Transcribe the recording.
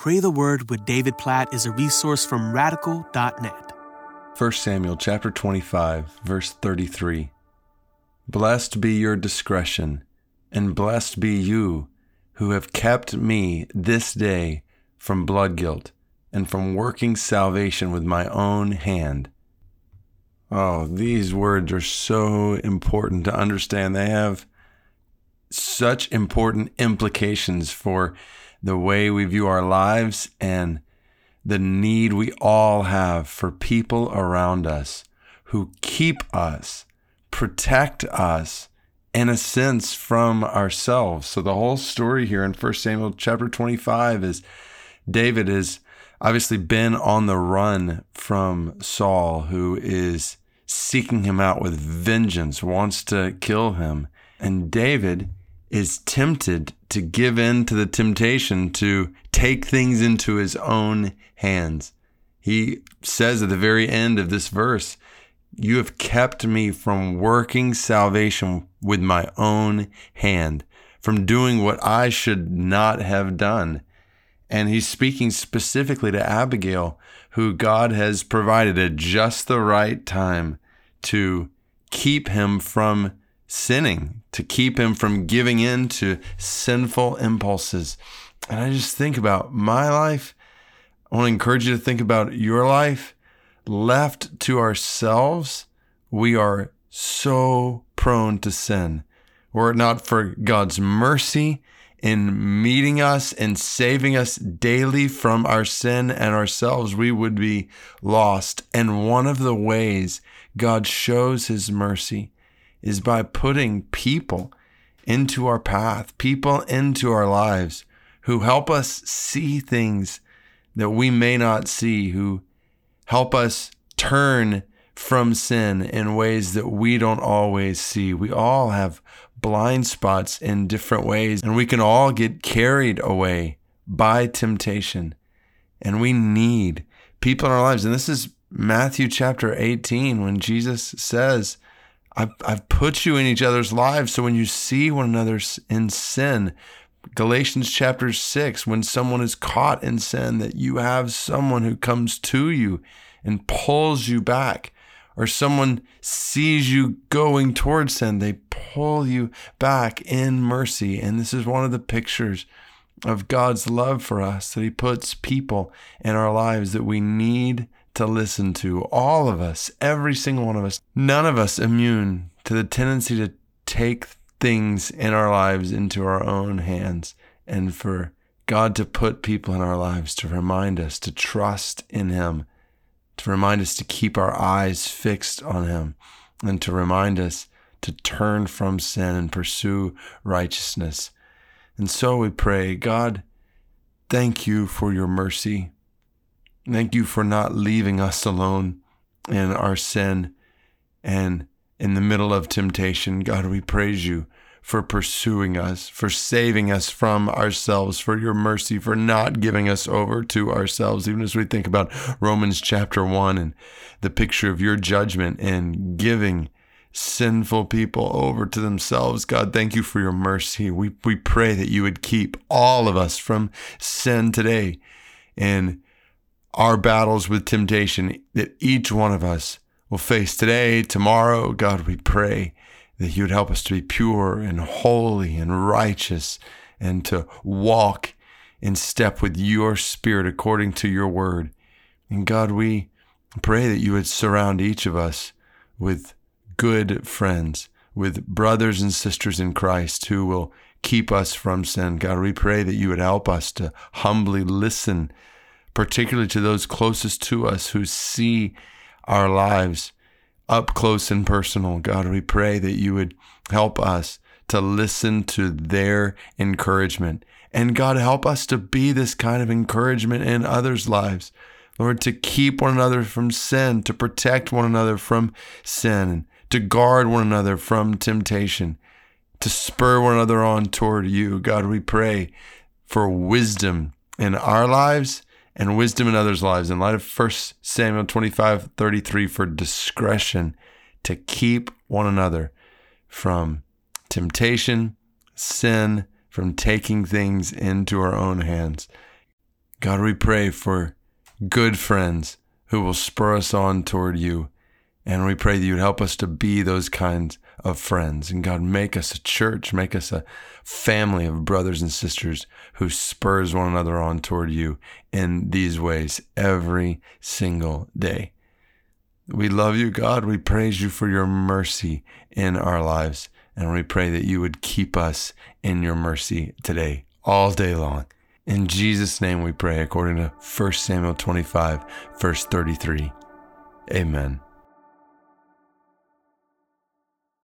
Pray the Word with David Platt is a resource from radical.net. 1 Samuel chapter 25, verse 33. Blessed be your discretion, and blessed be you who have kept me this day from blood guilt and from working salvation with my own hand. Oh, these words are so important to understand. They have such important implications for the way we view our lives and the need we all have for people around us who keep us, protect us, in a sense, from ourselves. So the whole story here in 1 Samuel chapter 25 is David has obviously been on the run from Saul, who is seeking him out with vengeance, wants to kill him. And David is tempted to give in to the temptation to take things into his own hands. He says at the very end of this verse, You have kept me from working salvation with my own hand, from doing what I should not have done. And he's speaking specifically to Abigail, who God has provided at just the right time to keep him from sinning, to keep him from giving in to sinful impulses. And I just think about my life. I want to encourage you to think about your life. Left to ourselves, we are so prone to sin. Were it not for God's mercy in meeting us and saving us daily from our sin and ourselves, we would be lost. And one of the ways God shows his mercy is by putting people into our path, people into our lives who help us see things that we may not see, who help us turn from sin in ways that we don't always see. We all have blind spots in different ways, and we can all get carried away by temptation. And we need people in our lives. And this is Matthew chapter 18 when Jesus says, I've, I've put you in each other's lives. So when you see one another in sin, Galatians chapter 6, when someone is caught in sin, that you have someone who comes to you and pulls you back, or someone sees you going towards sin, they pull you back in mercy. And this is one of the pictures of God's love for us that He puts people in our lives that we need to listen to. All of us, every single one of us, none of us immune to the tendency to take things in our lives into our own hands and for God to put people in our lives to remind us to trust in Him, to remind us to keep our eyes fixed on Him, and to remind us to turn from sin and pursue righteousness. And so we pray, God, thank you for your mercy. Thank you for not leaving us alone in our sin and in the middle of temptation. God, we praise you for pursuing us, for saving us from ourselves, for your mercy, for not giving us over to ourselves. Even as we think about Romans chapter 1 and the picture of your judgment and giving sinful people over to themselves. God, thank you for your mercy. We, we pray that you would keep all of us from sin today and our battles with temptation that each one of us will face today, tomorrow. God, we pray that you would help us to be pure and holy and righteous and to walk in step with your spirit according to your word. And God, we pray that you would surround each of us with good friends, with brothers and sisters in Christ who will keep us from sin. God, we pray that you would help us to humbly listen particularly to those closest to us who see our lives up close and personal. God, we pray that you would help us to listen to their encouragement. And God, help us to be this kind of encouragement in others' lives. Lord, to keep one another from sin, to protect one another from sin, to guard one another from temptation, to spur one another on toward you. God, we pray for wisdom in our lives and wisdom in others' lives in light of 1 Samuel 25 33 for discretion to keep one another from temptation, sin, from taking things into our own hands. God, we pray for good friends who will spur us on toward you. And we pray that you'd help us to be those kinds of friends. And God, make us a church, make us a family of brothers and sisters who spurs one another on toward you in these ways every single day. We love you, God. We praise you for your mercy in our lives. And we pray that you would keep us in your mercy today, all day long. In Jesus' name we pray, according to 1 Samuel 25, verse 33. Amen.